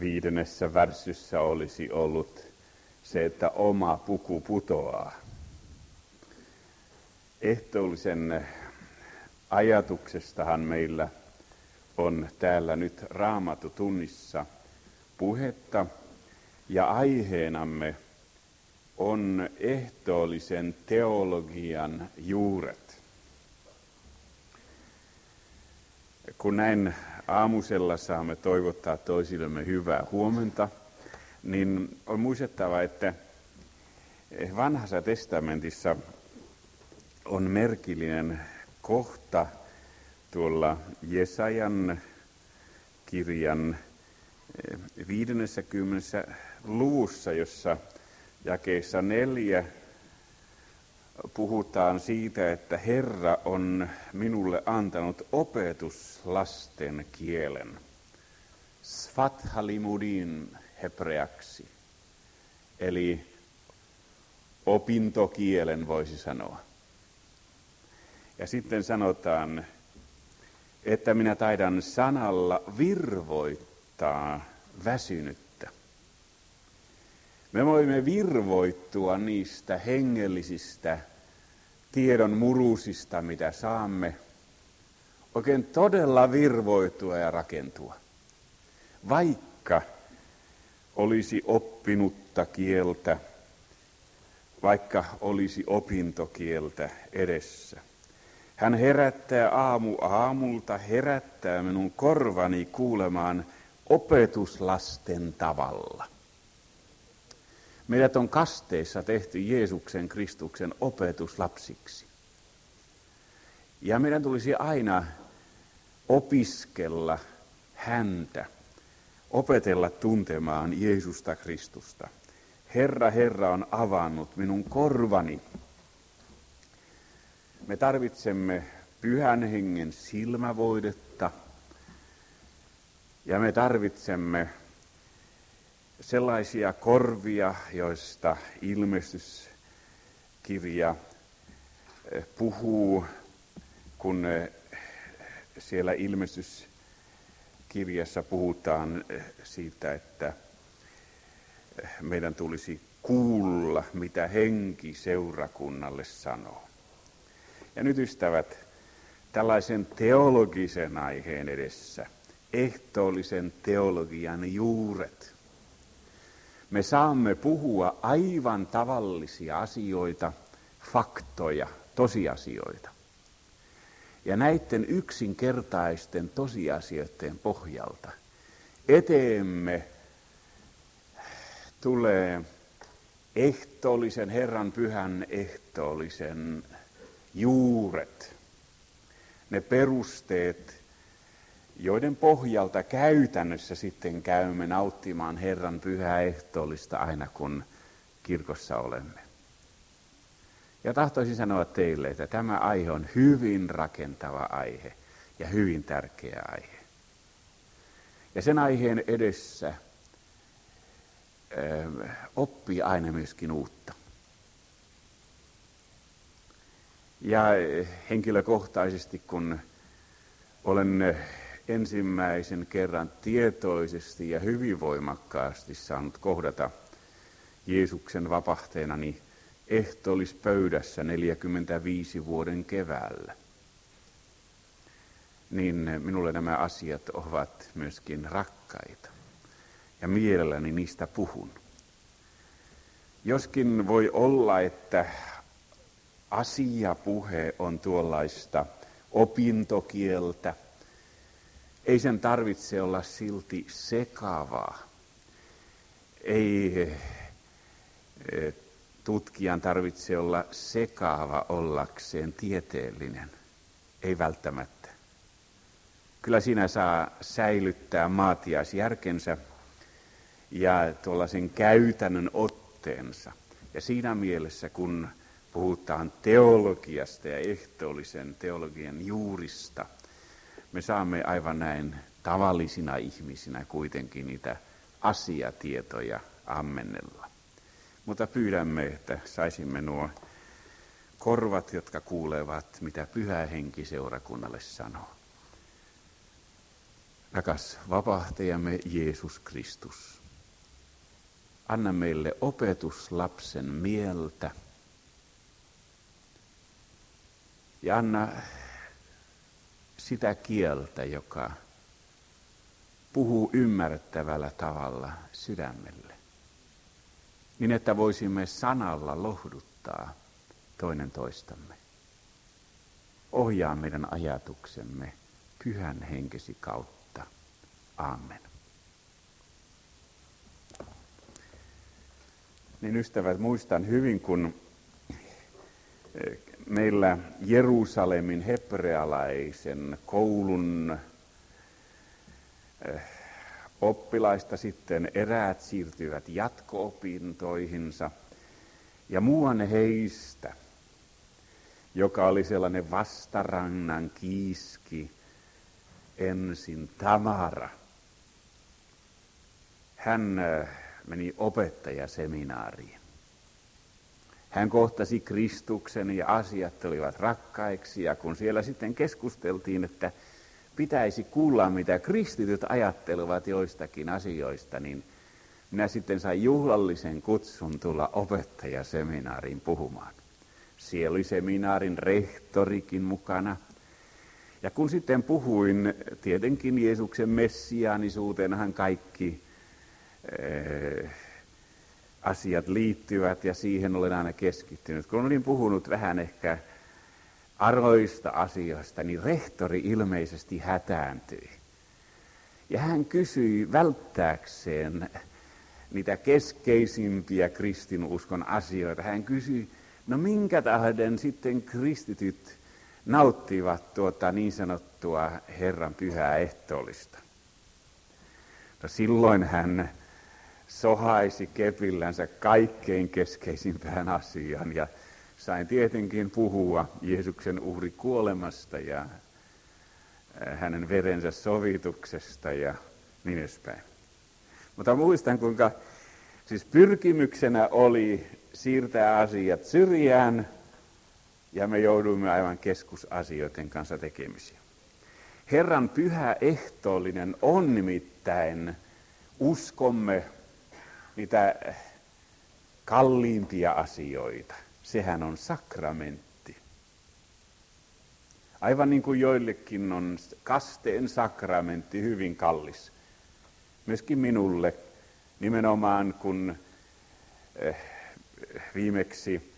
viidennessä värsyssä olisi ollut se, että oma puku putoaa. Ehtoollisen ajatuksestahan meillä on täällä nyt raamatutunnissa puhetta ja aiheenamme on ehtoollisen teologian juuret. Kun näin aamusella saamme toivottaa toisillemme hyvää huomenta, niin on muistettava, että vanhassa testamentissa on merkillinen kohta tuolla Jesajan kirjan 50. luvussa, jossa jakeessa neljä puhutaan siitä, että Herra on minulle antanut opetuslasten kielen. Sfat halimudin hebreaksi, eli opintokielen voisi sanoa. Ja sitten sanotaan, että minä taidan sanalla virvoittaa väsynyttä. Me voimme virvoittua niistä hengellisistä tiedon murusista, mitä saamme, oikein todella virvoitua ja rakentua. Vaikka olisi oppinutta kieltä, vaikka olisi opintokieltä edessä. Hän herättää aamu aamulta, herättää minun korvani kuulemaan opetuslasten tavalla. Meidät on kasteissa tehty Jeesuksen Kristuksen opetuslapsiksi. Ja meidän tulisi aina opiskella häntä, opetella tuntemaan Jeesusta Kristusta. Herra, Herra on avannut minun korvani. Me tarvitsemme pyhän hengen silmävoidetta ja me tarvitsemme sellaisia korvia, joista ilmestyskirja eh, puhuu, kun eh, siellä ilmestyskirjassa puhutaan eh, siitä, että meidän tulisi kuulla, mitä henki seurakunnalle sanoo. Ja nyt ystävät, tällaisen teologisen aiheen edessä, ehtoollisen teologian juuret, me saamme puhua aivan tavallisia asioita, faktoja, tosiasioita. Ja näiden yksinkertaisten tosiasioiden pohjalta eteemme tulee ehtoollisen Herran pyhän ehtoollisen juuret, ne perusteet, joiden pohjalta käytännössä sitten käymme nauttimaan Herran pyhää ehtoollista aina kun kirkossa olemme. Ja tahtoisin sanoa teille, että tämä aihe on hyvin rakentava aihe ja hyvin tärkeä aihe. Ja sen aiheen edessä ö, oppii aina myöskin uutta. Ja henkilökohtaisesti, kun olen ensimmäisen kerran tietoisesti ja hyvin voimakkaasti saanut kohdata Jeesuksen vapahtenani ehtolispöydässä 45 vuoden keväällä, niin minulle nämä asiat ovat myöskin rakkaita. Ja mielelläni niistä puhun. Joskin voi olla, että asiapuhe on tuollaista opintokieltä, ei sen tarvitse olla silti sekavaa. Ei eh, tutkijan tarvitse olla sekaava ollakseen tieteellinen. Ei välttämättä. Kyllä siinä saa säilyttää maatiaisjärkensä ja tuollaisen käytännön otteensa. Ja siinä mielessä, kun puhutaan teologiasta ja ehtoollisen teologian juurista – me saamme aivan näin tavallisina ihmisinä kuitenkin niitä asiatietoja ammennella. Mutta pyydämme, että saisimme nuo korvat, jotka kuulevat, mitä pyhä henki seurakunnalle sanoo. Rakas vapahtajamme Jeesus Kristus, anna meille opetuslapsen mieltä ja anna sitä kieltä, joka puhuu ymmärrettävällä tavalla sydämelle, niin että voisimme sanalla lohduttaa toinen toistamme. Ohjaa meidän ajatuksemme pyhän henkesi kautta. Amen. Niin ystävät, muistan hyvin, kun meillä Jerusalemin hebrealaisen koulun eh, oppilaista sitten eräät siirtyivät jatko-opintoihinsa. Ja muuan heistä, joka oli sellainen vastarannan kiiski, ensin Tamara. Hän eh, meni opettajaseminaariin. Hän kohtasi Kristuksen ja asiat olivat rakkaiksi ja kun siellä sitten keskusteltiin, että pitäisi kuulla mitä kristityt ajattelevat joistakin asioista, niin minä sitten sain juhlallisen kutsun tulla opettajaseminaariin puhumaan. Siellä oli seminaarin rehtorikin mukana. Ja kun sitten puhuin tietenkin Jeesuksen messiaanisuuteenhan kaikki eh, asiat liittyvät ja siihen olen aina keskittynyt. Kun olin puhunut vähän ehkä aroista asioista, niin rehtori ilmeisesti hätääntyi. Ja hän kysyi välttääkseen niitä keskeisimpiä kristinuskon asioita. Hän kysyi, no minkä tähden sitten kristityt nauttivat tuota niin sanottua Herran pyhää ehtoollista. No silloin hän sohaisi kepillänsä kaikkein keskeisimpään asiaan ja sain tietenkin puhua Jeesuksen uhri kuolemasta ja äh, hänen verensä sovituksesta ja niin edespäin. Mutta muistan, kuinka siis pyrkimyksenä oli siirtää asiat syrjään ja me jouduimme aivan keskusasioiden kanssa tekemisiin. Herran pyhä ehtoollinen on nimittäin uskomme niitä kalliimpia asioita. Sehän on sakramentti. Aivan niin kuin joillekin on kasteen sakramentti hyvin kallis. Myöskin minulle nimenomaan kun eh, viimeksi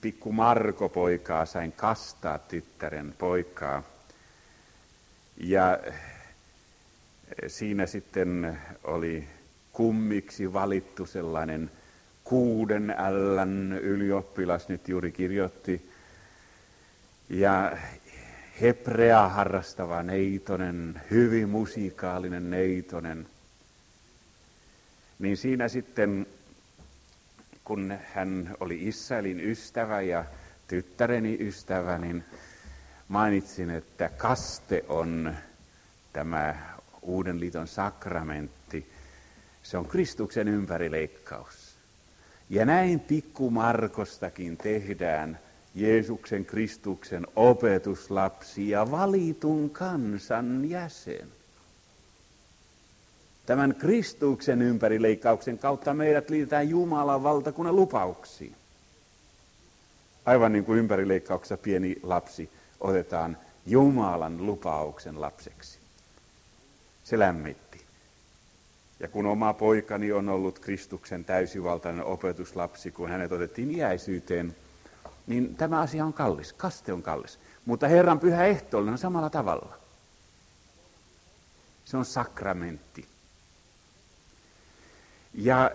pikku Marko poikaa sain kastaa tyttären poikaa. Ja eh, siinä sitten oli kummiksi valittu sellainen kuuden ällän ylioppilas nyt juuri kirjoitti. Ja hebrea harrastava neitonen, hyvin musiikaalinen neitonen. Niin siinä sitten, kun hän oli Israelin ystävä ja tyttäreni ystävä, niin mainitsin, että kaste on tämä uuden liiton sakramentti. Se on Kristuksen ympärileikkaus. Ja näin pikku Markostakin tehdään Jeesuksen Kristuksen opetuslapsi ja valitun kansan jäsen. Tämän Kristuksen ympärileikkauksen kautta meidät liitetään Jumalan valtakunnan lupauksiin. Aivan niin kuin ympärileikkauksessa pieni lapsi otetaan Jumalan lupauksen lapseksi. Se lämmitti. Ja kun oma poikani on ollut Kristuksen täysivaltainen opetuslapsi, kun hänet otettiin iäisyyteen, niin tämä asia on kallis, kaste on kallis. Mutta Herran pyhä ehtoollinen on samalla tavalla. Se on sakramentti. Ja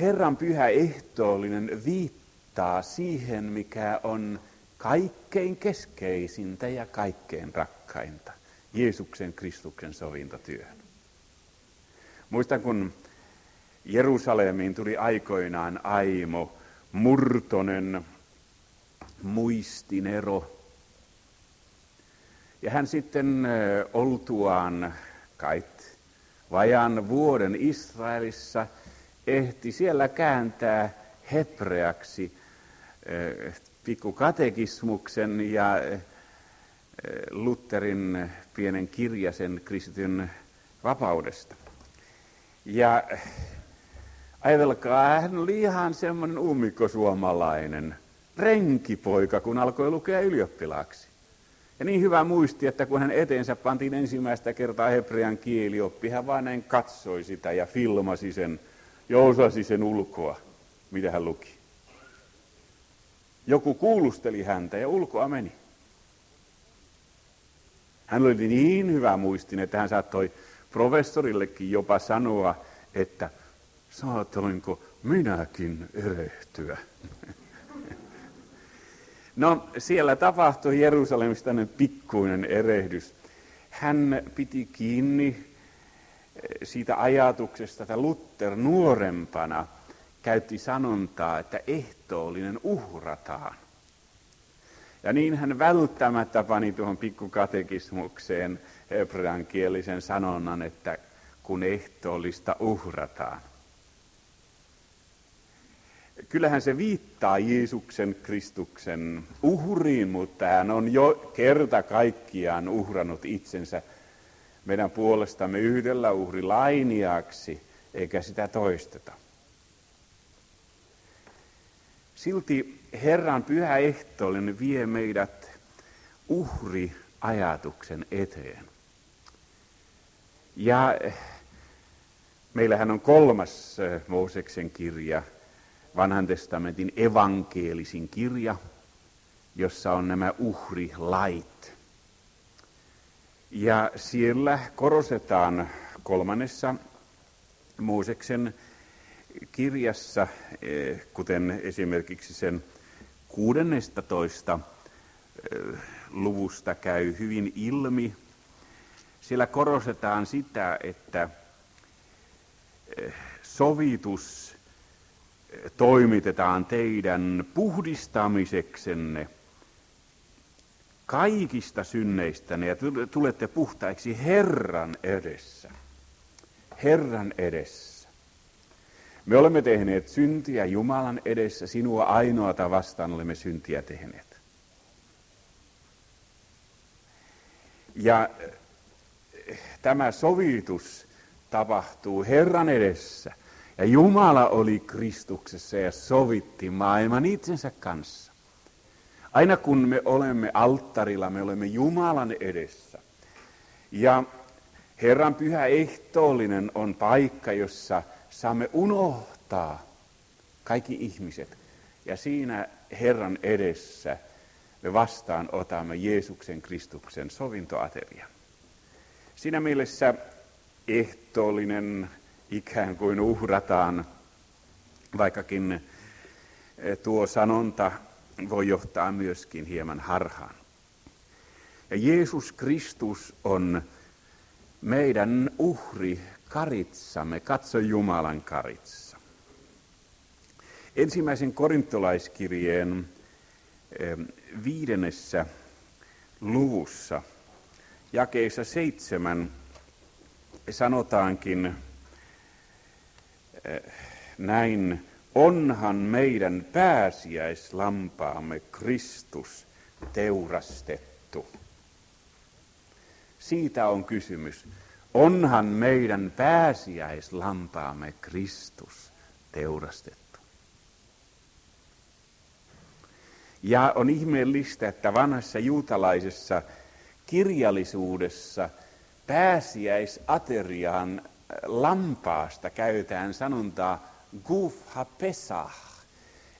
Herran pyhä ehtoollinen viittaa siihen, mikä on kaikkein keskeisintä ja kaikkein rakkainta. Jeesuksen Kristuksen sovintotyöhön. Muistan, kun Jerusalemiin tuli aikoinaan Aimo Murtonen muistinero. Ja hän sitten oltuaan kait vajan vuoden Israelissa ehti siellä kääntää hebreaksi pikku katekismuksen ja Lutherin pienen kirjasen kristityn vapaudesta. Ja ajatelkaa, hän oli ihan semmoinen ummikkosuomalainen renkipoika, kun alkoi lukea ylioppilaaksi. Ja niin hyvä muisti, että kun hän eteensä pantiin ensimmäistä kertaa hebrean kielioppi, hän vain näin katsoi sitä ja filmasi sen ja osasi sen ulkoa, mitä hän luki. Joku kuulusteli häntä ja ulkoa meni. Hän oli niin hyvä muistin, että hän saattoi professorillekin jopa sanoa, että saatoinko minäkin erehtyä. No siellä tapahtui Jerusalemissa tämmöinen pikkuinen erehdys. Hän piti kiinni eh, siitä ajatuksesta, että Luther nuorempana käytti sanontaa, että ehtoollinen uhrataan. Ja niin hän välttämättä pani tuohon pikkukatekismukseen hebreankielisen sanonnan, että kun ehtoollista uhrataan. Kyllähän se viittaa Jeesuksen Kristuksen uhriin, mutta hän on jo kerta kaikkiaan uhrannut itsensä meidän puolestamme yhdellä uhrilainiaksi, eikä sitä toisteta. Silti Herran pyhä ehtoollinen vie meidät uhriajatuksen eteen. Ja meillähän on kolmas Mooseksen kirja, vanhan testamentin evankeelisin kirja, jossa on nämä uhrilait. Ja siellä korostetaan kolmannessa Mooseksen kirjassa, eh, kuten esimerkiksi sen 16 eh, luvusta käy hyvin ilmi, siellä korostetaan sitä, että eh, sovitus toimitetaan teidän puhdistamiseksenne kaikista synneistänne ja tulette puhtaiksi Herran edessä. Herran edessä. Me olemme tehneet syntiä Jumalan edessä, sinua ainoata vastaan olemme syntiä tehneet. Ja eh, tämä sovitus tapahtuu Herran edessä – ja Jumala oli Kristuksessa ja sovitti maailman itsensä kanssa. Aina kun me olemme alttarilla, me olemme Jumalan edessä. Ja Herran pyhä ehtoollinen on paikka, jossa saamme unohtaa kaikki ihmiset. Ja siinä Herran edessä me vastaan otamme Jeesuksen Kristuksen sovintoaterian. Siinä mielessä ehtoollinen ikään kuin uhrataan, vaikkakin eh, tuo sanonta voi johtaa myöskin hieman harhaan. Ja Jeesus Kristus on meidän uhri karitsamme, katso Jumalan karitsa. Ensimmäisen korintolaiskirjeen eh, viidennessä luvussa, jakeissa seitsemän, sanotaankin näin onhan meidän pääsiäislampaamme Kristus teurastettu. Siitä on kysymys. Onhan meidän pääsiäislampaamme Kristus teurastettu. Ja on ihmeellistä, että vanhassa juutalaisessa kirjallisuudessa pääsiäisateriaan lampaasta käytetään sanontaa guf pesach,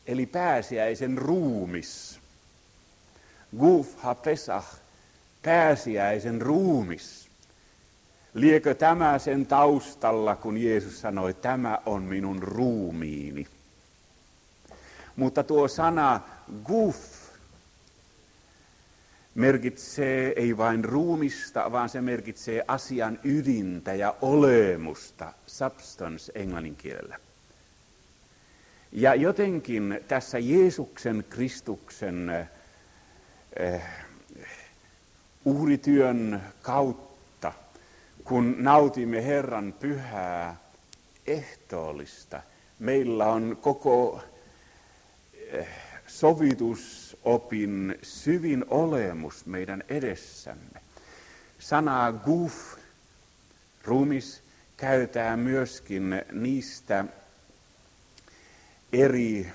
eli pääsiäisen ruumis. Guf pesach, pääsiäisen ruumis. Liekö tämä sen taustalla, kun Jeesus sanoi, tämä on minun ruumiini. Mutta tuo sana guf merkitsee ei vain ruumista, vaan se merkitsee asian ydintä ja olemusta, substance englannin kielellä. Ja jotenkin tässä Jeesuksen Kristuksen eh, uhrityön kautta, kun nautimme Herran pyhää ehtoollista, meillä on koko eh, sovitusopin syvin olemus meidän edessämme. Sanaa guf, ruumis, käytetään myöskin niistä eri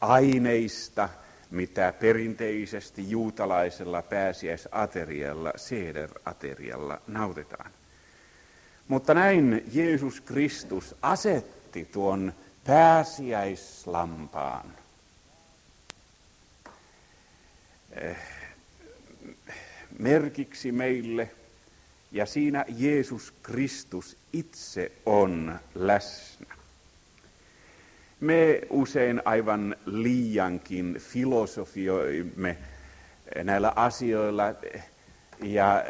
aineista, mitä perinteisesti juutalaisella pääsiäisaterialla, seder-aterialla nautitaan. Mutta näin Jeesus Kristus asetti tuon pääsiäislampaan eh, merkiksi meille, ja siinä Jeesus Kristus itse on läsnä. Me usein aivan liiankin filosofioimme näillä asioilla ja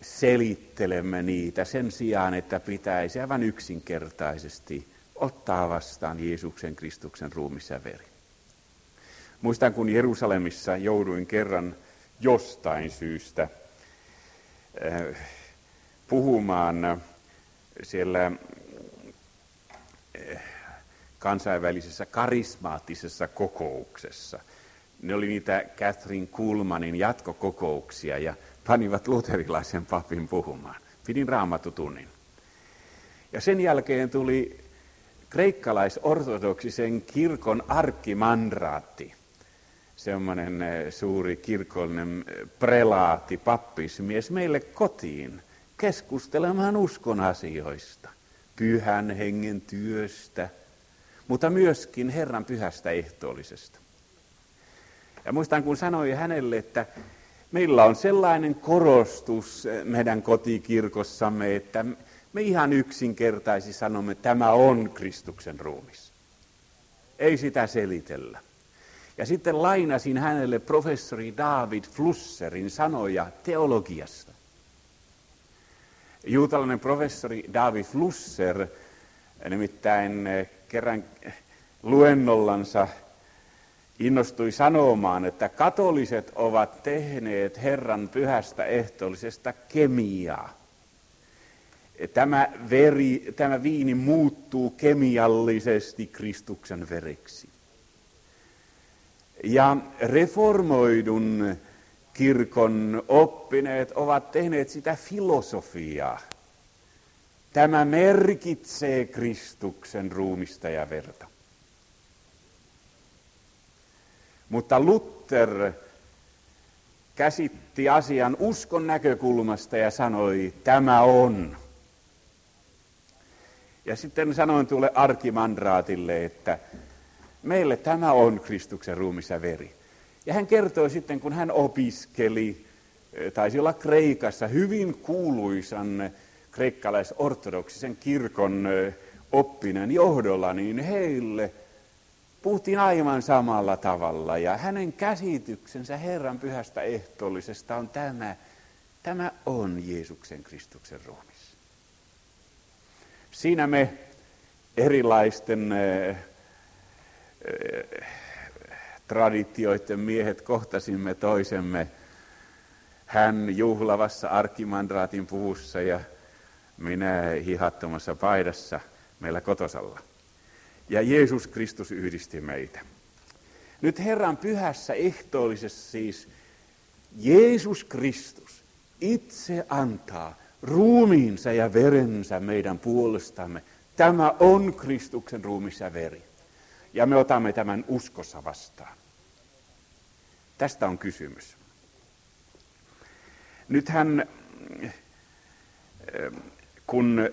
selittelemme niitä sen sijaan, että pitäisi aivan yksinkertaisesti ottaa vastaan Jeesuksen Kristuksen ruumissa veri. Muistan, kun Jerusalemissa jouduin kerran jostain syystä eh, puhumaan siellä eh, kansainvälisessä karismaattisessa kokouksessa. Ne oli niitä Catherine Kulmanin jatkokokouksia ja panivat luterilaisen papin puhumaan. Pidin raamatutunnin. Ja sen jälkeen tuli kreikkalaisortodoksisen kirkon arkkimandraatti, semmoinen eh, suuri kirkollinen eh, prelaati, pappismies, meille kotiin keskustelemaan uskon asioista, pyhän hengen työstä, mutta myöskin Herran pyhästä ehtoollisesta. Ja muistan, kun sanoi hänelle, että meillä on sellainen korostus eh, meidän kotikirkossamme, että me ihan yksinkertaisesti sanomme, että tämä on Kristuksen ruumis. Ei sitä selitellä. Ja sitten lainasin hänelle professori David Flusserin sanoja teologiasta. Juutalainen professori David Flusser nimittäin eh, kerran luennollansa innostui sanomaan, että katoliset ovat tehneet Herran pyhästä ehtoollisesta kemiaa. Tämä, veri, tämä viini muuttuu kemiallisesti Kristuksen vereksi. Ja reformoidun kirkon oppineet ovat tehneet sitä filosofiaa. Tämä merkitsee Kristuksen ruumista ja verta. Mutta Luther käsitti asian uskon näkökulmasta ja sanoi, tämä on. Ja sitten sanoin tuolle arkimandraatille, että meille tämä on Kristuksen ruumissa ja veri. Ja hän kertoi sitten, kun hän opiskeli, eh, taisi olla Kreikassa, hyvin kuuluisan kreikkalaisortodoksisen kirkon eh, oppinen johdolla, niin heille – puhuttiin aivan samalla tavalla ja hänen käsityksensä Herran pyhästä ehtoollisesta on tämä, tämä on Jeesuksen Kristuksen ruumis. Siinä me erilaisten traditioiden miehet kohtasimme toisemme. Hän juhlavassa arkimandraatin puvussa ja minä hihattomassa paidassa meillä kotosalla ja Jeesus Kristus yhdisti meitä. Nyt Herran pyhässä ehtoollisessa siis Jeesus Kristus itse antaa ruumiinsa ja verensä meidän puolestamme. Tämä on Kristuksen ruumissa ja veri. Ja me otamme tämän uskossa vastaan. Tästä on kysymys. Nythän, kun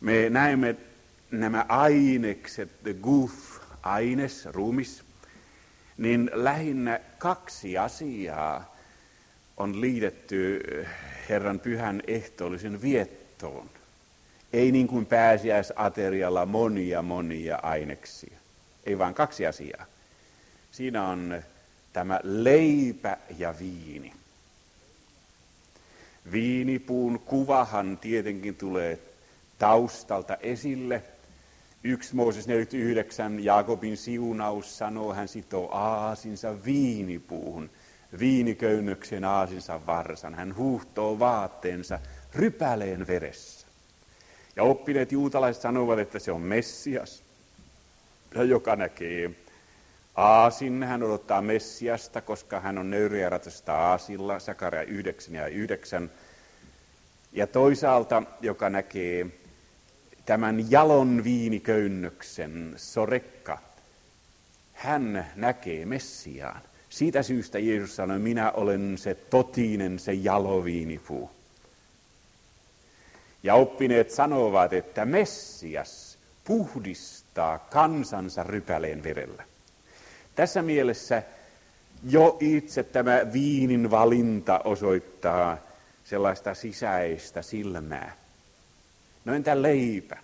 me näemme nämä ainekset, the goof, aines, ruumis, niin lähinnä kaksi asiaa on liitetty Herran pyhän ehtoollisen viettoon. Ei niin kuin pääsiäisaterialla monia monia aineksia. Ei vaan kaksi asiaa. Siinä on tämä leipä ja viini. Viinipuun kuvahan tietenkin tulee taustalta esille – 1 Mooses 49, Jaakobin siunaus sanoo, hän sitoo aasinsa viinipuuhun, viiniköynnöksen aasinsa varsan. Hän huuhtoo vaatteensa rypäleen veressä. Ja oppineet juutalaiset sanovat, että se on Messias, joka näkee Aasin, hän odottaa Messiasta, koska hän on nöyriä ratasta Aasilla, Sakaria 9 ja 9. Ja toisaalta, joka näkee tämän jalon viiniköynnöksen, sorekka, hän näkee Messiaan. Siitä syystä Jeesus sanoi, minä olen se totinen, se jaloviinipuu. Ja oppineet sanovat, että Messias puhdistaa kansansa rypäleen verellä. Tässä mielessä jo itse tämä viinin valinta osoittaa sellaista sisäistä silmää. No entä leipä?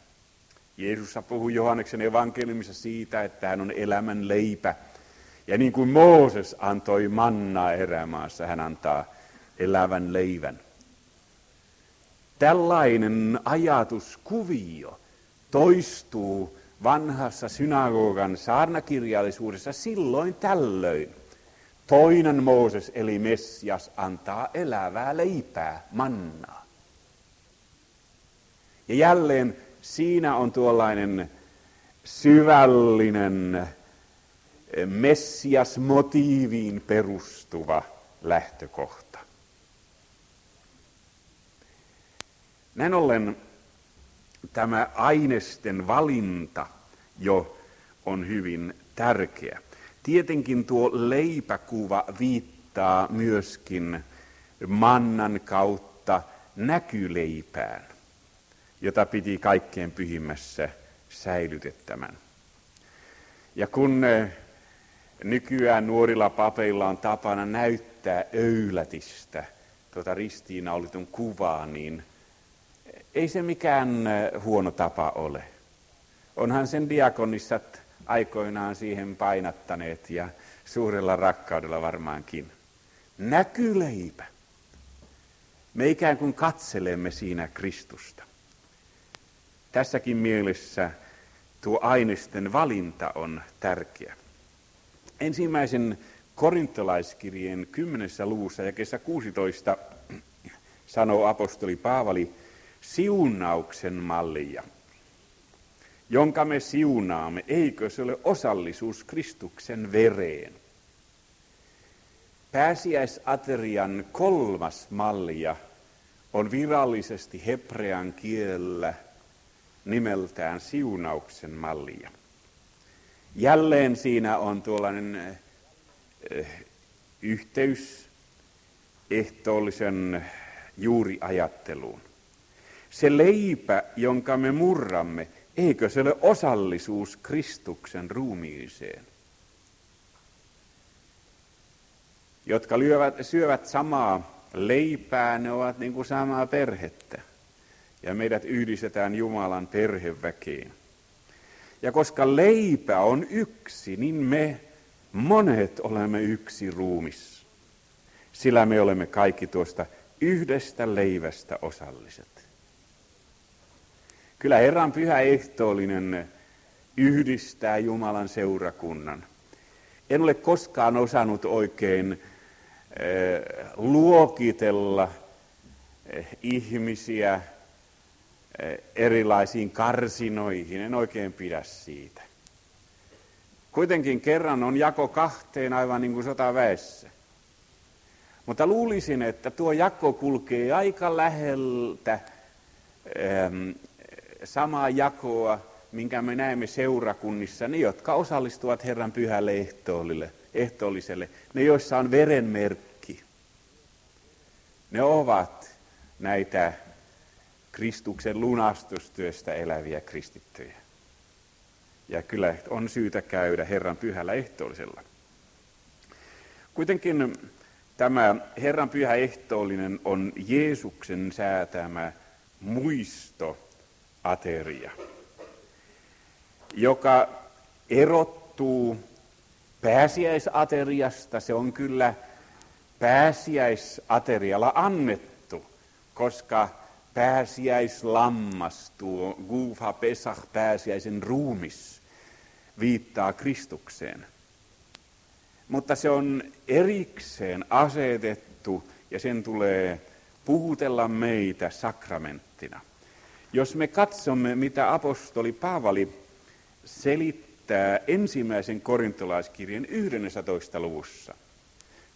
Jeesus puhuu Johanneksen evankeliumissa siitä, että hän on elämän leipä. Ja niin kuin Mooses antoi mannaa erämaassa, hän antaa elävän leivän. Tällainen ajatuskuvio toistuu vanhassa synagogan saarnakirjallisuudessa silloin tällöin. Toinen Mooses eli Messias antaa elävää leipää, mannaa. Ja jälleen siinä on tuollainen syvällinen Messias-motiiviin perustuva lähtökohta. Näin ollen tämä ainesten valinta jo on hyvin tärkeä. Tietenkin tuo leipäkuva viittaa myöskin mannan kautta näkyleipään, jota piti kaikkein pyhimmässä säilytettämään. Ja kun nykyään nuorilla papeilla on tapana näyttää öylätistä, tuota ristiinnaulitun kuvaa, niin ei se mikään huono tapa ole. Onhan sen diakonissat aikoinaan siihen painattaneet ja suurella rakkaudella varmaankin. Näkyleipä. Me ikään kuin katselemme siinä Kristusta. Tässäkin mielessä tuo aineisten valinta on tärkeä. Ensimmäisen korintolaiskirjeen kymmenessä luvussa ja kesä 16 sanoo apostoli Paavali, siunauksen mallia, jonka me siunaamme, eikö se ole osallisuus Kristuksen vereen? Pääsiäisaterian kolmas mallia on virallisesti hebrean kielellä nimeltään siunauksen mallia. Jälleen siinä on tuollainen eh, yhteys ehtoollisen juuriajatteluun. Se leipä, jonka me murramme, eikö se ole osallisuus Kristuksen ruumiiseen? Jotka lyövät, syövät samaa leipää, ne ovat niin kuin samaa perhettä. Ja meidät yhdistetään Jumalan perheväkeen. Ja koska leipä on yksi, niin me monet olemme yksi ruumis. Sillä me olemme kaikki tuosta yhdestä leivästä osalliset. Kyllä Herran pyhä ehtoollinen yhdistää Jumalan seurakunnan. En ole koskaan osannut oikein eh, luokitella eh, ihmisiä eh, erilaisiin karsinoihin. En oikein pidä siitä. Kuitenkin kerran on jako kahteen aivan niin kuin sotaväessä. Mutta luulisin, että tuo jako kulkee aika läheltä samaa jakoa, minkä me näemme seurakunnissa, ne, jotka osallistuvat Herran pyhälle ehtoolliselle, ehtoolliselle, ne, joissa on verenmerkki. Ne ovat näitä Kristuksen lunastustyöstä eläviä kristittyjä. Ja kyllä on syytä käydä Herran pyhällä ehtoollisella. Kuitenkin tämä Herran pyhä ehtoollinen on Jeesuksen säätämä muisto ateria, joka erottuu pääsiäisateriasta. Se on kyllä pääsiäisaterialla annettu, koska pääsiäislammas, tuo Gufa Pesach, pääsiäisen ruumis, viittaa Kristukseen. Mutta se on erikseen asetettu ja sen tulee puhutella meitä sakramenttina. Jos me katsomme, mitä apostoli Paavali selittää, ensimmäisen korintolaiskirjan 11. luvussa.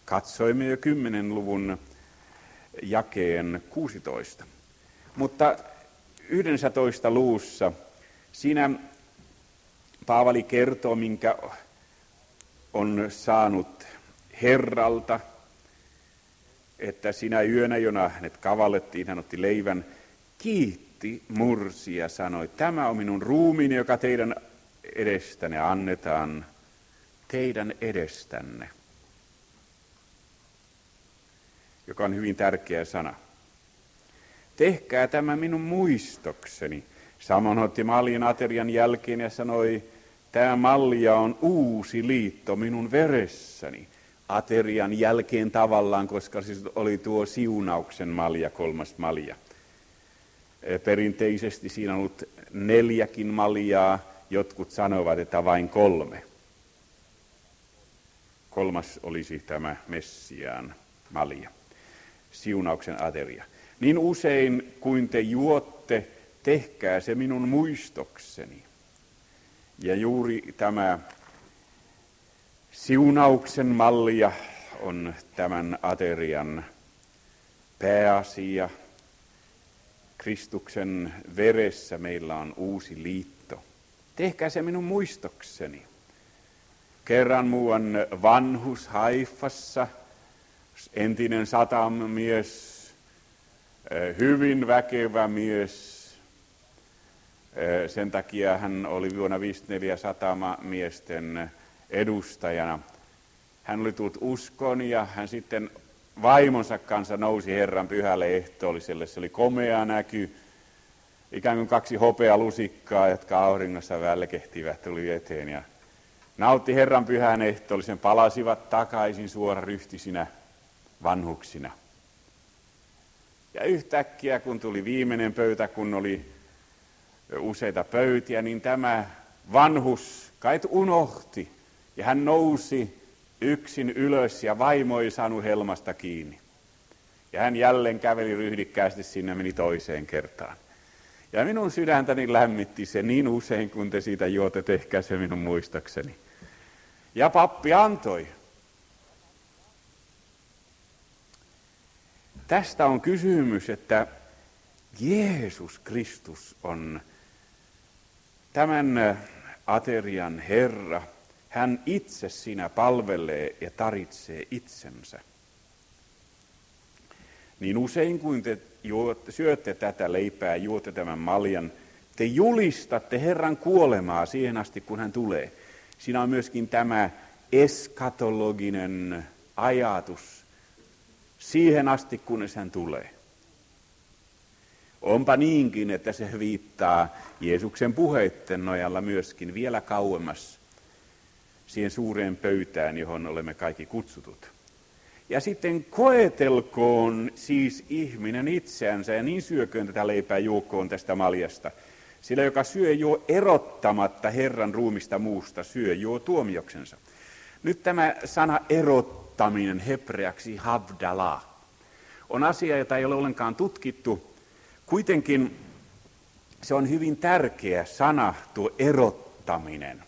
Katsoimme jo 10 luvun jakeen 16. Mutta 11. luussa siinä Paavali kertoo, minkä on saanut Herralta, että sinä yönä, jona hänet kavallettiin, hän otti leivän, kiitti, mursi ja sanoi, tämä on minun ruumiini, joka teidän edestänne annetaan, teidän edestänne, joka on hyvin tärkeä sana. Tehkää tämä minun muistokseni. Samoin otti mallin aterian jälkeen ja sanoi, tämä mallia on uusi liitto minun veressäni. Aterian jälkeen tavallaan, koska siis oli tuo siunauksen malja, kolmas malja. Perinteisesti siinä on ollut neljäkin maljaa, jotkut sanovat, että vain kolme. Kolmas olisi tämä Messiaan malja, siunauksen ateria. Niin usein kuin te juotte, tehkää se minun muistokseni. Ja juuri tämä siunauksen mallia on tämän aterian pääasia. Kristuksen veressä meillä on uusi liitto. Tehkää se minun muistokseni. Kerran muuan vanhus Haifassa, entinen satamies, Eh, hyvin väkevä mies. Eh, sen takia hän oli vuonna 54 satama miesten edustajana. Hän oli tullut uskon ja hän sitten vaimonsa kanssa nousi Herran pyhälle ehtoolliselle. Se oli komea näky, ikään kuin kaksi hopealusikkaa, jotka auringossa välkehtivät, tuli eteen ja nautti Herran pyhän ehtoollisen, palasivat takaisin suoraryhtisinä vanhuksina. Ja yhtäkkiä, kun tuli viimeinen pöytä, kun oli useita pöytiä, niin tämä vanhus kait unohti. Ja hän nousi yksin ylös ja vaimo ei saanut helmasta kiinni. Ja hän jälleen käveli ryhdikkäästi sinne meni toiseen kertaan. Ja minun sydäntäni lämmitti se niin usein, kun te siitä juote, tehkää se minun muistakseni. Ja pappi antoi. Tästä on kysymys, että Jeesus Kristus on tämän aterian Herra. Hän itse siinä palvelee ja taritsee itsensä. Niin usein kuin te juotte, syötte tätä leipää, juotte tämän maljan, te julistatte Herran kuolemaa siihen asti, kun hän tulee. Siinä on myöskin tämä eskatologinen ajatus siihen asti, kunnes hän tulee. Onpa niinkin, että se viittaa Jeesuksen puheitten nojalla myöskin vielä kauemmas siihen suureen pöytään, johon olemme kaikki kutsutut. Ja sitten koetelkoon siis ihminen itseänsä ja niin syököön tätä leipää juokoon tästä maljasta. Sillä joka syö juo erottamatta Herran ruumista muusta, syö juo tuomioksensa. Nyt tämä sana erottaminen hebreaksi havdala on asia, jota ei ole ollenkaan tutkittu. Kuitenkin se on hyvin tärkeä sana, tuo erottaminen.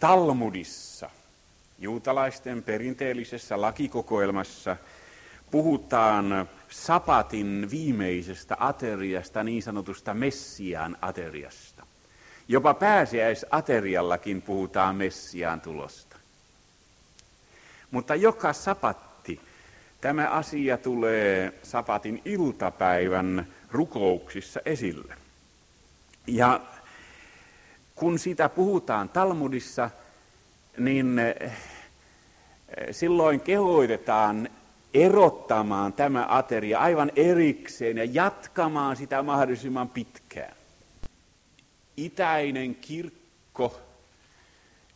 Talmudissa, juutalaisten perinteellisessä lakikokoelmassa, puhutaan sapatin viimeisestä ateriasta, niin sanotusta Messiaan ateriasta. Jopa pääsiäisateriallakin puhutaan Messiaan tulosta. Mutta joka sapatti tämä asia tulee sapatin iltapäivän rukouksissa esille. Ja kun sitä puhutaan Talmudissa, niin eh, silloin kehoitetaan erottamaan tämä ateria aivan erikseen ja jatkamaan sitä mahdollisimman pitkään. Itäinen kirkko,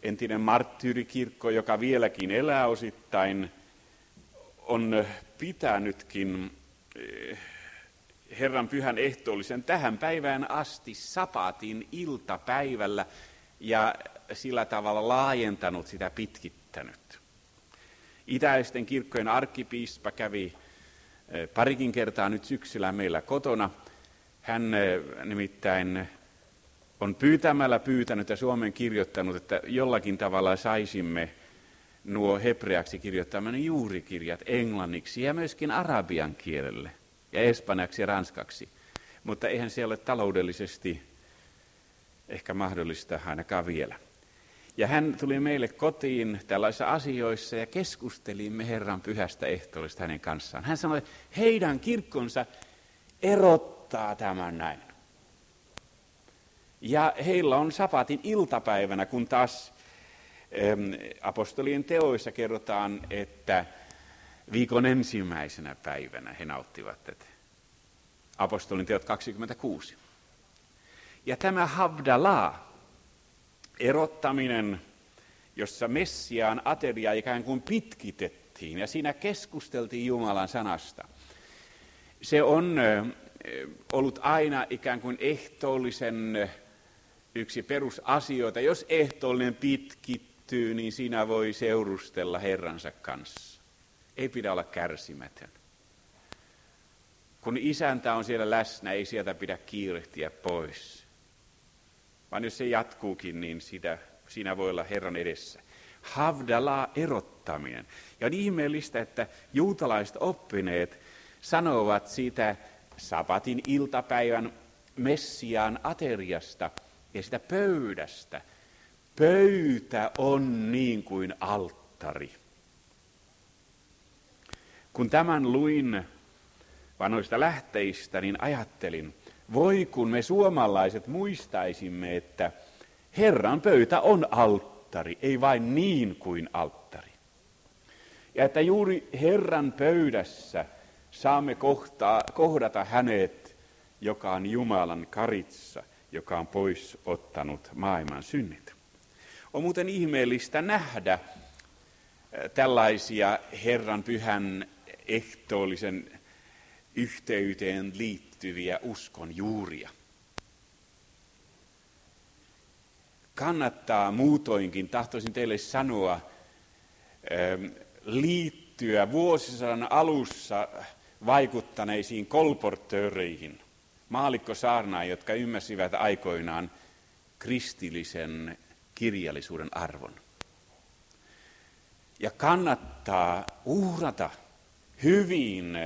entinen marttyyrikirkko, joka vieläkin elää osittain, on pitänytkin eh, Herran pyhän ehtoollisen tähän päivään asti sapatin iltapäivällä ja sillä tavalla laajentanut sitä pitkittänyt. Itäisten kirkkojen arkkipiispa kävi eh, parikin kertaa nyt syksyllä meillä kotona. Hän eh, nimittäin on pyytämällä pyytänyt ja Suomen kirjoittanut, että jollakin tavalla saisimme nuo hebreaksi kirjoittaman juurikirjat englanniksi ja myöskin arabian kielelle ja espanjaksi ja ranskaksi. Mutta eihän se ole taloudellisesti ehkä mahdollista ainakaan vielä. Ja hän tuli meille kotiin tällaisissa asioissa ja keskustelimme Herran pyhästä ehtoollista hänen kanssaan. Hän sanoi, että heidän kirkkonsa erottaa tämän näin. Ja heillä on sapatin iltapäivänä, kun taas apostolien teoissa kerrotaan, että viikon ensimmäisenä päivänä he nauttivat tätä. Apostolin teot 26. Ja tämä Havdala, erottaminen, jossa Messiaan ateria ikään kuin pitkitettiin ja siinä keskusteltiin Jumalan sanasta. Se on ollut aina ikään kuin ehtoollisen yksi perusasioita. Jos ehtoollinen pitkittyy, niin siinä voi seurustella Herransa kanssa. Ei pidä olla kärsimätön. Kun isäntä on siellä läsnä, ei sieltä pidä kiirehtiä pois. Vaan jos se jatkuukin, niin sitä, siinä voi olla Herran edessä. Havdala erottaminen. Ja on ihmeellistä, että juutalaiset oppineet sanovat siitä sapatin iltapäivän Messiaan ateriasta ja sitä pöydästä. Pöytä on niin kuin alttari. Kun tämän luin vanhoista lähteistä, niin ajattelin, voi kun me suomalaiset muistaisimme, että Herran pöytä on alttari, ei vain niin kuin alttari. Ja että juuri Herran pöydässä saamme kohtaa, kohdata hänet, joka on Jumalan karitsa, joka on pois ottanut maailman synnit. On muuten ihmeellistä nähdä tällaisia Herran pyhän ehtoollisen yhteyteen liittyviä uskon juuria. Kannattaa muutoinkin, tahtoisin teille sanoa, liittyä vuosisadan alussa vaikuttaneisiin kolportööreihin, maalikkosaarnaan, jotka ymmärsivät aikoinaan kristillisen kirjallisuuden arvon. Ja kannattaa uhrata hyvin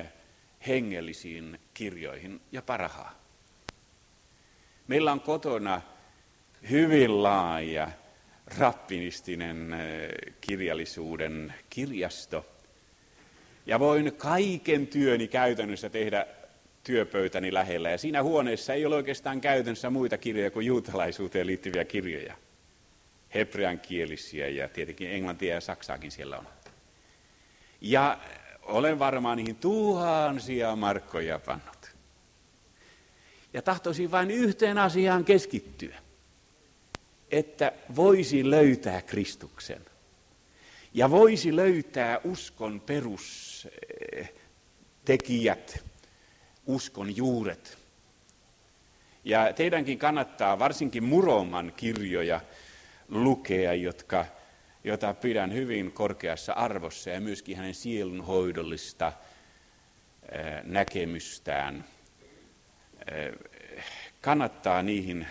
hengellisiin kirjoihin ja parahaa. Meillä on kotona hyvin laaja rappinistinen eh, kirjallisuuden kirjasto. Ja voin kaiken työni käytännössä tehdä työpöytäni lähellä. Ja siinä huoneessa ei ole oikeastaan käytännössä muita kirjoja kuin juutalaisuuteen liittyviä kirjoja. Hebrean kielisiä ja tietenkin englantia ja saksaakin siellä on. Ja olen varmaan niihin tuhansia markkoja pannut. Ja tahtoisin vain yhteen asiaan keskittyä, että voisi löytää Kristuksen. Ja voisi löytää uskon perustekijät, uskon juuret. Ja teidänkin kannattaa varsinkin Muroman kirjoja lukea, jotka jota pidän hyvin korkeassa arvossa ja myöskin hänen sielunhoidollista näkemystään. Kannattaa niihin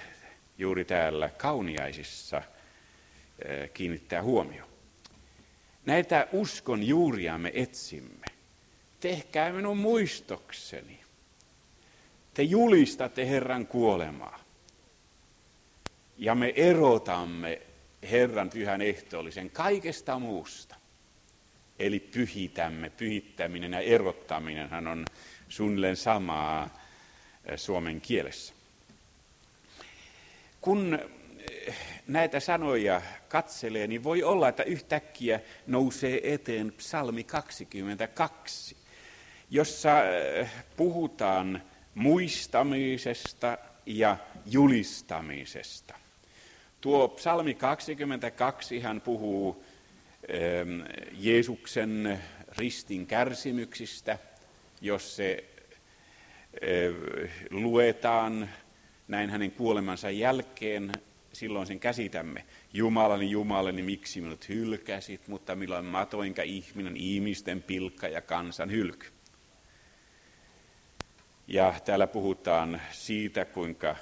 juuri täällä kauniaisissa kiinnittää huomio. Näitä uskon juuria me etsimme. Tehkää minun muistokseni. Te julistatte Herran kuolemaa. Ja me erotamme Herran pyhän ehtoollisen kaikesta muusta. Eli pyhitämme, pyhittäminen ja erottaminen hän on suunnilleen samaa eh, suomen kielessä. Kun eh, näitä sanoja katselee, niin voi olla, että yhtäkkiä nousee eteen psalmi 22, jossa eh, puhutaan muistamisesta ja julistamisesta. Tuo psalmi 22, hän puhuu Jeesuksen ristin kärsimyksistä, jos se luetaan näin hänen kuolemansa jälkeen, silloin sen käsitämme. Jumalani, Jumalani, miksi minut hylkäsit, mutta milloin matoinka ihminen, ihmisten pilkka ja kansan hylky. Ja täällä puhutaan siitä, kuinka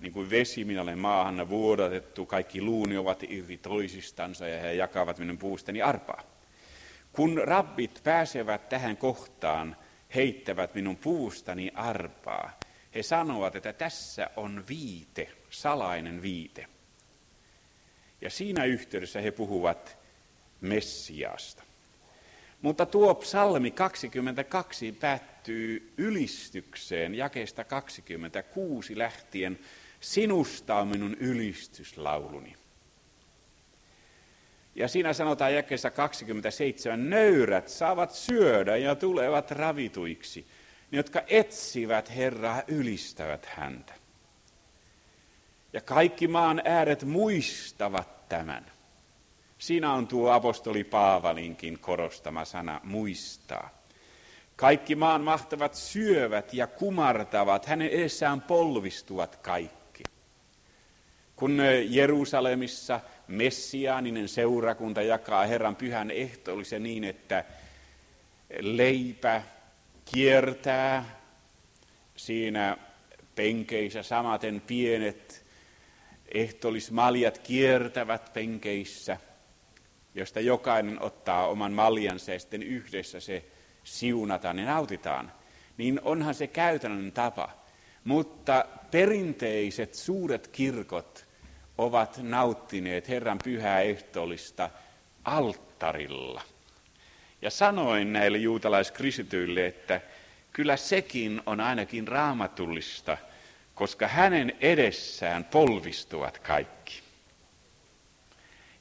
niin kuin vesi minä olen maahan vuodatettu, kaikki luuni ovat irti toisistansa ja he jakavat minun puustani arpaa. Kun rabbit pääsevät tähän kohtaan, heittävät minun puustani arpaa, he sanovat, että tässä on viite, salainen viite. Ja siinä yhteydessä he puhuvat Messiaasta. Mutta tuo psalmi 22 päättyy ylistykseen jakeesta 26 lähtien. Sinusta on minun ylistyslauluni. Ja siinä sanotaan jakeessa 27, nöyrät saavat syödä ja tulevat ravituiksi. Ne, jotka etsivät Herraa, ylistävät häntä. Ja kaikki maan ääret muistavat tämän. Siinä on tuo apostoli Paavalinkin korostama sana muistaa. Kaikki maan mahtavat syövät ja kumartavat, hänen edessään polvistuvat kaikki. Kun Jerusalemissa messiaaninen seurakunta jakaa Herran pyhän ehtoollisen niin, että leipä kiertää siinä penkeissä, samaten pienet ehtoollismaljat kiertävät penkeissä – josta jokainen ottaa oman maljansa ja sitten yhdessä se siunataan ja nautitaan, niin onhan se käytännön tapa. Mutta perinteiset suuret kirkot ovat nauttineet Herran pyhää ehtoollista alttarilla. Ja sanoin näille juutalaiskristityille, että kyllä sekin on ainakin raamatullista, koska hänen edessään polvistuvat kaikki.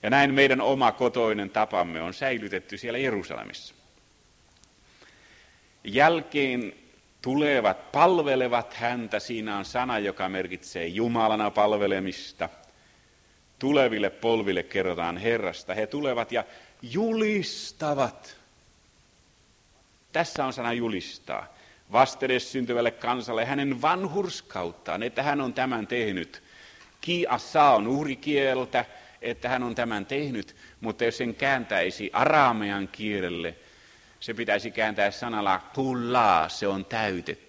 Ja näin meidän oma kotoinen tapamme on säilytetty siellä Jerusalemissa. Jälkeen tulevat palvelevat häntä, siinä on sana, joka merkitsee Jumalana palvelemista. Tuleville polville kerrotaan Herrasta. He tulevat ja julistavat. Tässä on sana julistaa. Vastedes syntyvälle kansalle hänen vanhurskauttaan, että hän on tämän tehnyt. Ki assa on uhrikieltä, että hän on tämän tehnyt, mutta jos sen kääntäisi araamean kielelle, se pitäisi kääntää sanalla pullaa, se on täytetty.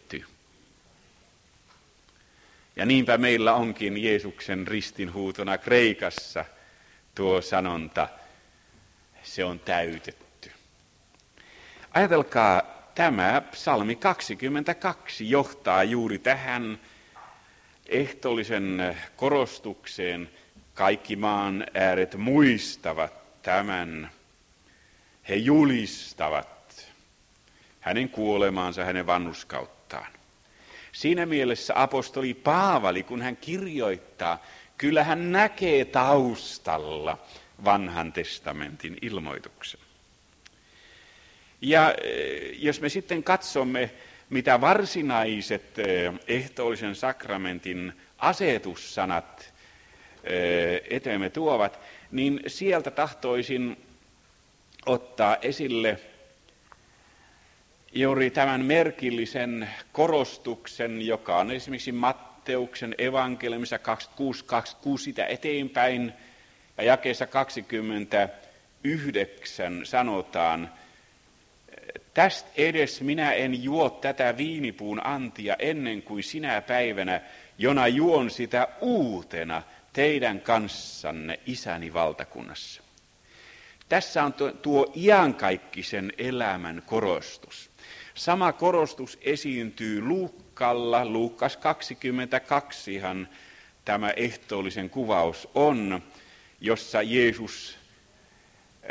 Ja niinpä meillä onkin Jeesuksen ristinhuutona Kreikassa tuo sanonta, se on täytetty. Ajatelkaa, tämä psalmi 22 johtaa juuri tähän ehtoollisen korostukseen – kaikki maan ääret muistavat tämän. He julistavat hänen kuolemaansa, hänen vannuskauttaan. Siinä mielessä apostoli Paavali, kun hän kirjoittaa, kyllä hän näkee taustalla vanhan testamentin ilmoituksen. Ja eh, jos me sitten katsomme, mitä varsinaiset eh, ehtoollisen sakramentin asetussanat eteemme tuovat, niin sieltä tahtoisin ottaa esille juuri tämän merkillisen korostuksen, joka on esimerkiksi Matteuksen evankeliumissa 26, 26 sitä eteenpäin, ja jakeessa 29 sanotaan, Tästä edes minä en juo tätä viinipuun antia ennen kuin sinä päivänä, jona juon sitä uutena teidän kanssanne isäni valtakunnassa. Tässä on tuo, tuo iankaikkisen elämän korostus. Sama korostus esiintyy Luukkalla, Luukas 22 tämä ehtoollisen kuvaus on, jossa Jeesus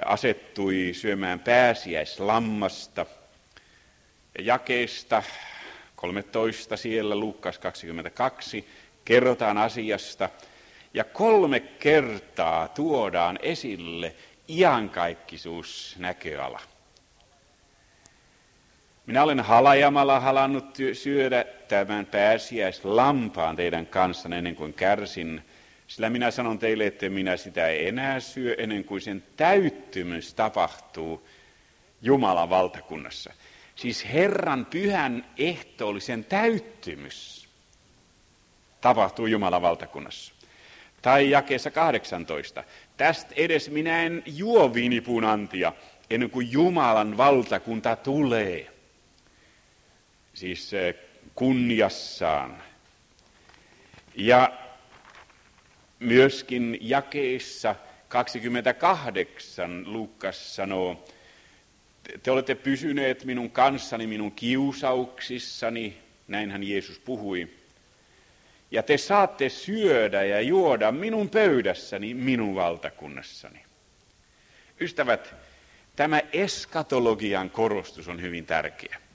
asettui syömään pääsiäislammasta. Jakeesta 13 siellä Luukas 22 kerrotaan asiasta, ja kolme kertaa tuodaan esille iankaikkisuus näköala. Minä olen halajamalla halannut syödä tämän pääsiäislampaan teidän kanssanne ennen kuin kärsin, sillä minä sanon teille, että minä sitä enää syö ennen kuin sen täyttymys tapahtuu Jumalan valtakunnassa. Siis Herran pyhän ehtoollisen täyttymys tapahtuu Jumalan valtakunnassa. Tai jakeessa 18. Tästä edes minä en juo viinipuun antia, ennen kuin Jumalan valtakunta tulee. Siis eh, kunniassaan. Ja myöskin jakeissa 28 Lukas sanoo, te olette pysyneet minun kanssani minun kiusauksissani, näinhän Jeesus puhui. Ja te saatte syödä ja juoda minun pöydässäni minun valtakunnassani. Ystävät, tämä eskatologian korostus on hyvin tärkeä.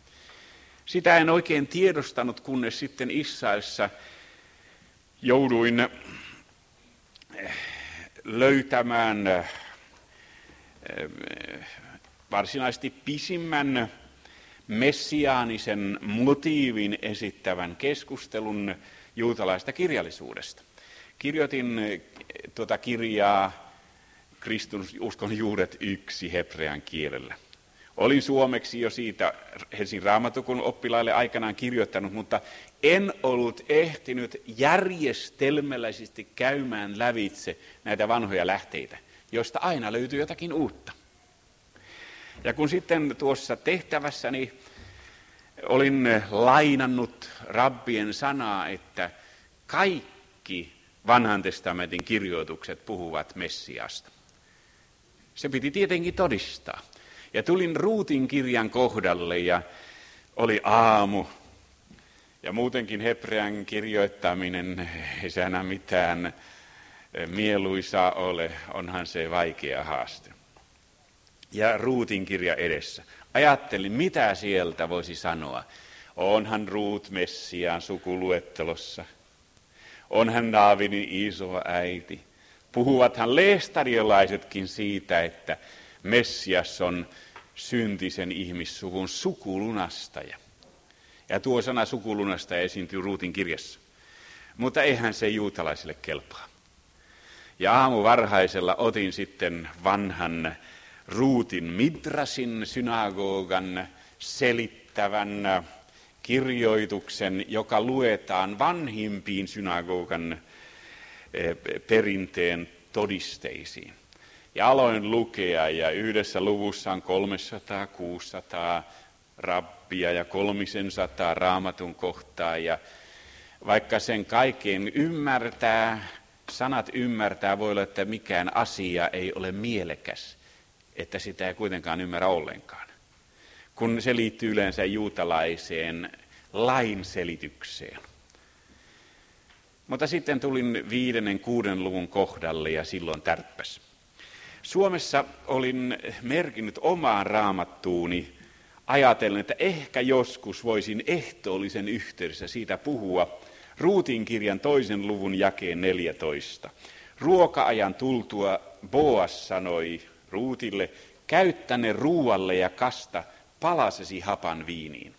Sitä en oikein tiedostanut, kunnes sitten Israelissa jouduin eh, löytämään eh, varsinaisesti pisimmän messiaanisen motiivin esittävän keskustelun juutalaista kirjallisuudesta. Kirjoitin eh, tuota kirjaa Kristunuskon juuret yksi hebrean kielellä. Olin suomeksi jo siitä Helsingin raamatukun oppilaille aikanaan kirjoittanut, mutta en ollut ehtinyt järjestelmällisesti käymään lävitse näitä vanhoja lähteitä, joista aina löytyy jotakin uutta. Ja kun sitten tuossa tehtävässäni olin lainannut rabbien sanaa, että kaikki vanhan testamentin kirjoitukset puhuvat Messiasta. Se piti tietenkin todistaa. Ja tulin Ruutin kirjan kohdalle ja oli aamu. Ja muutenkin hebrean kirjoittaminen ei se mitään mieluisaa ole, onhan se vaikea haaste. Ja Ruutin kirja edessä. Ajattelin, mitä sieltä voisi sanoa. Onhan Ruut Messiaan sukuluettelossa. Onhan Daavidin iso äiti. Puhuvathan leestariolaisetkin siitä, että Messias on syntisen ihmissuvun sukulunastaja. Ja tuo sana sukulunastaja esiintyy Ruutin kirjassa. Mutta eihän se juutalaisille kelpaa. Ja aamu varhaisella otin sitten vanhan Ruutin Midrasin synagogan selittävän kirjoituksen, joka luetaan vanhimpiin synagogan eh, perinteen todisteisiin. Ja aloin lukea ja yhdessä luvussa on 300, 600 rabbia ja kolmisen sataa raamatun kohtaa. Ja vaikka sen kaiken ymmärtää, sanat ymmärtää, voi olla, että mikään asia ei ole mielekäs, että sitä ei kuitenkaan ymmärrä ollenkaan. Kun se liittyy yleensä juutalaiseen lainselitykseen. Mutta sitten tulin viidennen, kuuden luvun kohdalle ja silloin tärppäs. Suomessa olin merkinnyt omaan raamattuuni ajatellen, että ehkä joskus voisin ehtoollisen yhteydessä siitä puhua Ruutin kirjan toisen luvun jakeen 14. Ruoka-ajan tultua Boas sanoi Ruutille, käyttäne ruualle ja kasta palasesi hapan viiniin.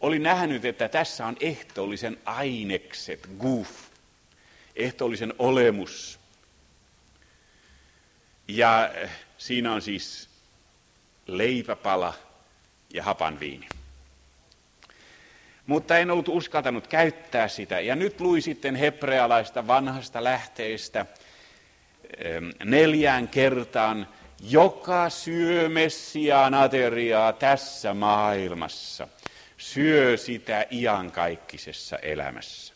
Olin nähnyt, että tässä on ehtoollisen ainekset, goof, ehtoollisen olemus, ja eh, siinä on siis leipäpala ja hapan viini. Mutta en ollut uskaltanut käyttää sitä. Ja nyt luin sitten hebrealaista vanhasta lähteestä neljään kertaan, joka syö Messiaan ateriaa tässä maailmassa, syö sitä iankaikkisessa elämässä.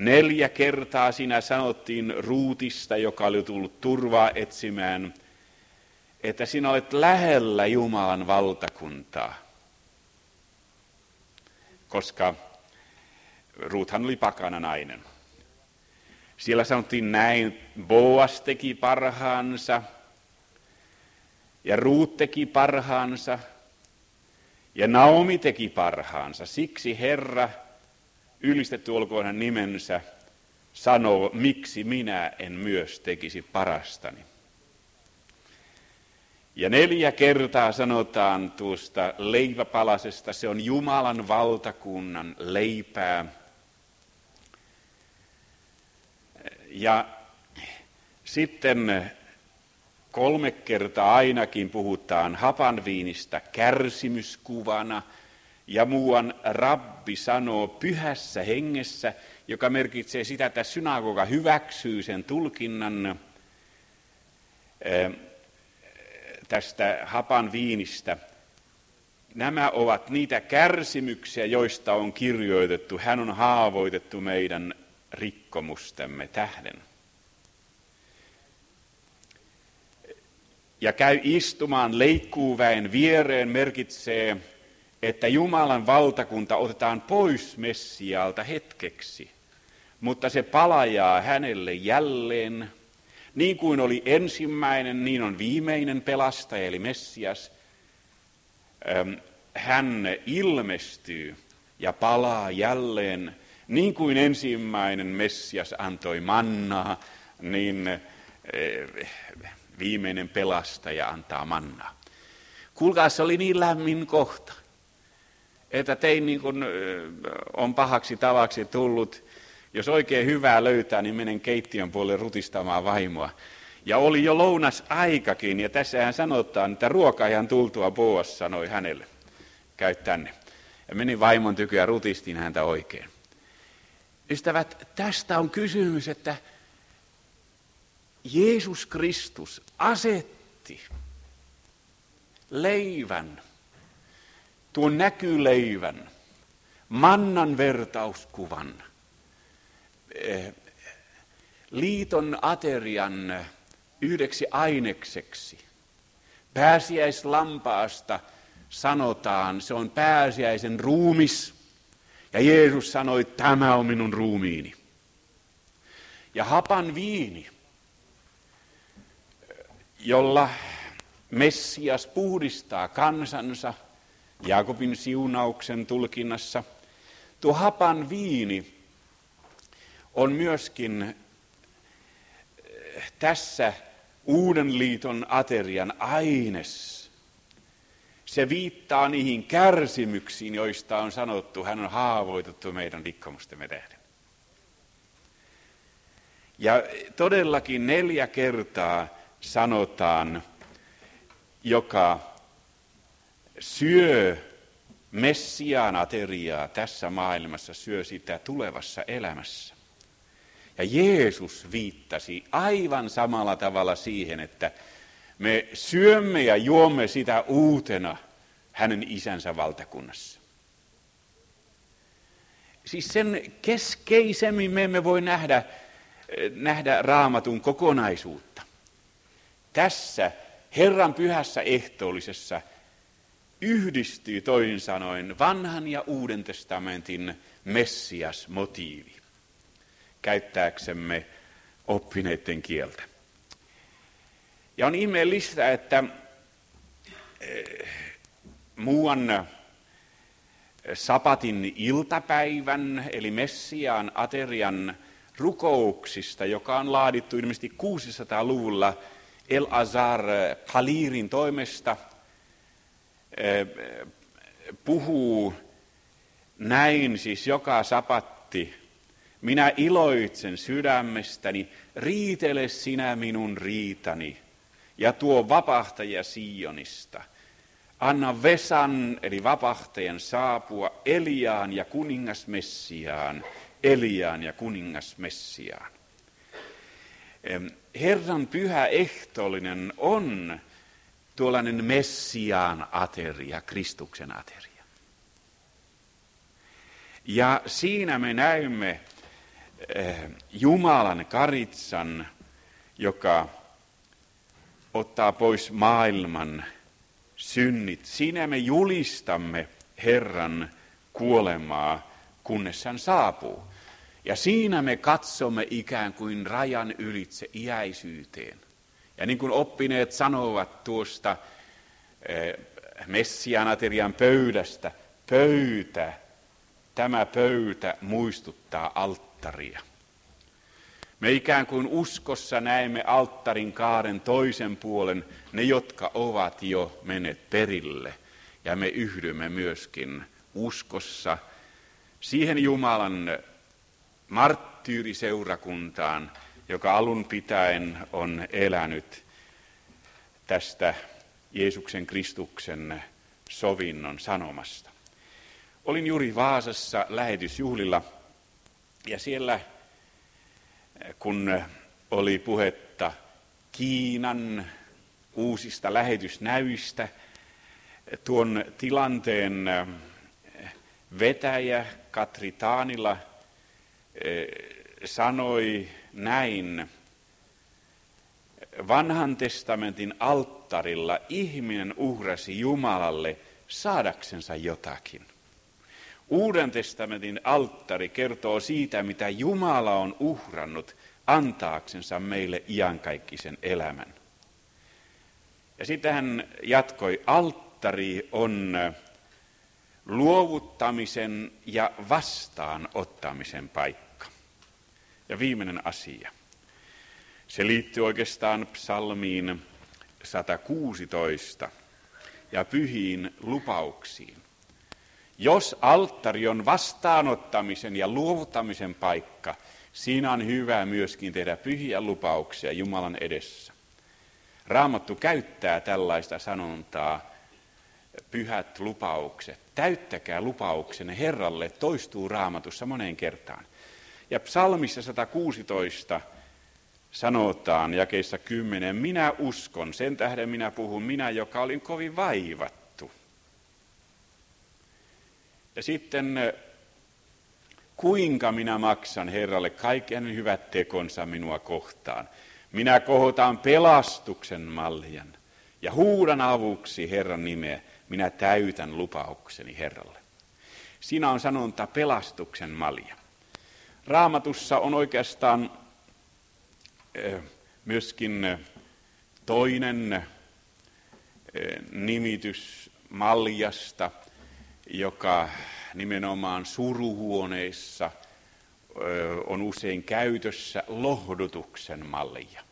Neljä kertaa siinä sanottiin Ruutista, joka oli tullut turvaa etsimään, että sinä olet lähellä Jumalan valtakuntaa. Koska Ruuthan oli pakana nainen. Siellä sanottiin näin, Boas teki parhaansa, ja Ruut teki parhaansa, ja Naomi teki parhaansa. Siksi Herra ylistetty olkoon hän nimensä, sanoo, miksi minä en myös tekisi parastani. Ja neljä kertaa sanotaan tuosta leiväpalasesta, se on Jumalan valtakunnan leipää. Ja sitten kolme kertaa ainakin puhutaan hapanviinistä kärsimyskuvana – ja muuan rabbi sanoo pyhässä hengessä, joka merkitsee sitä, että synagoga hyväksyy sen tulkinnan eh, tästä hapan viinistä. Nämä ovat niitä kärsimyksiä, joista on kirjoitettu. Hän on haavoitettu meidän rikkomustemme tähden. Ja käy istumaan leikkuuväen viereen merkitsee, että Jumalan valtakunta otetaan pois Messiaalta hetkeksi, mutta se palajaa hänelle jälleen. Niin kuin oli ensimmäinen, niin on viimeinen pelastaja, eli Messias. Hän ilmestyy ja palaa jälleen niin kuin ensimmäinen Messias antoi mannaa, niin viimeinen pelastaja antaa mannaa. Kuulkaa, se oli niin lämmin kohta, että tein niin kuin on pahaksi tavaksi tullut, jos oikein hyvää löytää, niin menen keittiön puolelle rutistamaan vaimoa. Ja oli jo lounas aikakin, ja tässähän sanotaan, että ruokaajan tultua Boas sanoi hänelle, käy tänne. Ja menin vaimon tykö ja rutistin häntä oikein. Ystävät, tästä on kysymys, että Jeesus Kristus asetti leivän, tuon näkyleivän, mannan vertauskuvan, eh, liiton aterian yhdeksi ainekseksi. Pääsiäislampaasta sanotaan, se on pääsiäisen ruumis – ja Jeesus sanoi, tämä on minun ruumiini. Ja hapan viini, jolla Messias puhdistaa kansansa, Jaakobin siunauksen tulkinnassa, tuo hapan viini on myöskin eh, tässä uuden liiton aterian aines. Se viittaa niihin kärsimyksiin, joista on sanottu, hän on haavoitettu meidän rikkomustemme tähden. Ja todellakin neljä kertaa sanotaan, joka syö Messiaan ateriaa tässä maailmassa, syö sitä tulevassa elämässä. Ja Jeesus viittasi aivan samalla tavalla siihen, että me syömme ja juomme sitä uutena hänen isänsä valtakunnassa. Siis sen keskeisemmin me emme voi nähdä, nähdä raamatun kokonaisuutta. Tässä Herran pyhässä ehtoollisessa yhdistyy toisin sanoen vanhan ja uuden testamentin Messias-motiivi, käyttääksemme oppineiden kieltä. Ja on ihmeellistä, että eh, muuan eh, sapatin iltapäivän, eli Messiaan aterian rukouksista, joka on laadittu ilmeisesti 600-luvulla El Azar Palirin toimesta, puhuu näin siis joka sapatti. Minä iloitsen sydämestäni, riitele sinä minun riitani ja tuo vapahtaja Sionista. Anna Vesan, eli vapahtajan, saapua Eliaan ja kuningas Messiaan, Eliaan ja kuningas Messiaan. Herran pyhä ehtoollinen on tuollainen Messiaan ateria, Kristuksen ateria. Ja siinä me näemme eh, Jumalan karitsan, joka ottaa pois maailman synnit. Siinä me julistamme Herran kuolemaa, kunnes hän saapuu. Ja siinä me katsomme ikään kuin rajan ylitse iäisyyteen. Ja niin kuin oppineet sanovat tuosta eh, Messianaterian pöydästä, pöytä, tämä pöytä muistuttaa alttaria. Me ikään kuin uskossa näemme alttarin kaaren toisen puolen, ne jotka ovat jo menneet perille. Ja me yhdymme myöskin uskossa siihen Jumalan marttyyriseurakuntaan, joka alun pitäen on elänyt tästä Jeesuksen Kristuksen sovinnon sanomasta. Olin juuri Vaasassa lähetysjuhlilla ja siellä kun oli puhetta Kiinan uusista lähetysnäyistä, tuon tilanteen vetäjä Katri Taanila sanoi näin, vanhan testamentin alttarilla ihminen uhrasi Jumalalle saadaksensa jotakin. Uuden testamentin alttari kertoo siitä, mitä Jumala on uhrannut antaaksensa meille iankaikkisen elämän. Ja sitten hän jatkoi, alttari on luovuttamisen ja vastaanottamisen paikka. Ja viimeinen asia. Se liittyy oikeastaan psalmiin 116 ja pyhiin lupauksiin. Jos alttari on vastaanottamisen ja luovuttamisen paikka, siinä on hyvä myöskin tehdä pyhiä lupauksia Jumalan edessä. Raamattu käyttää tällaista sanontaa, pyhät lupaukset. Täyttäkää lupauksenne Herralle, toistuu raamatussa moneen kertaan. Ja psalmissa 116 sanotaan jakeissa 10, minä uskon, sen tähden minä puhun, minä joka olin kovin vaivattu. Ja sitten kuinka minä maksan Herralle kaiken hyvät tekonsa minua kohtaan. Minä kohotan pelastuksen maljan ja huudan avuksi Herran nimeä. Minä täytän lupaukseni Herralle. Siinä on sanonta pelastuksen malja. Raamatussa on oikeastaan myöskin toinen nimitys maljasta, joka nimenomaan suruhuoneissa on usein käytössä lohdutuksen mallia.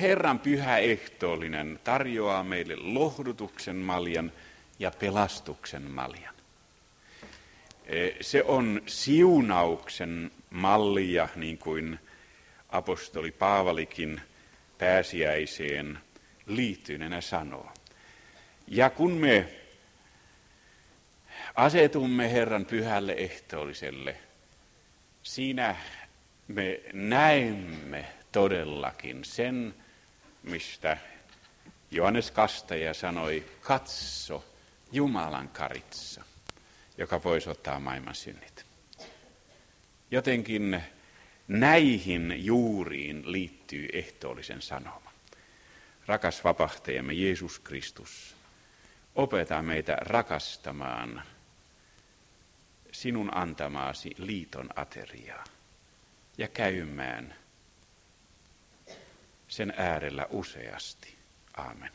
Herran pyhä ehtoollinen tarjoaa meille lohdutuksen maljan ja pelastuksen maljan. Se on siunauksen mallia, niin kuin apostoli Paavalikin pääsiäiseen liittyneenä sanoo. Ja kun me asetumme Herran pyhälle ehtoolliselle, siinä me näemme todellakin sen, mistä Johannes Kastaja sanoi, katso Jumalan karitsa, joka voisi ottaa maailman synnit. Jotenkin näihin juuriin liittyy ehtoollisen sanoma. Rakas vapahtajamme Jeesus Kristus, opeta meitä rakastamaan sinun antamaasi liiton ateriaa ja käymään sen äärellä useasti. Aamen.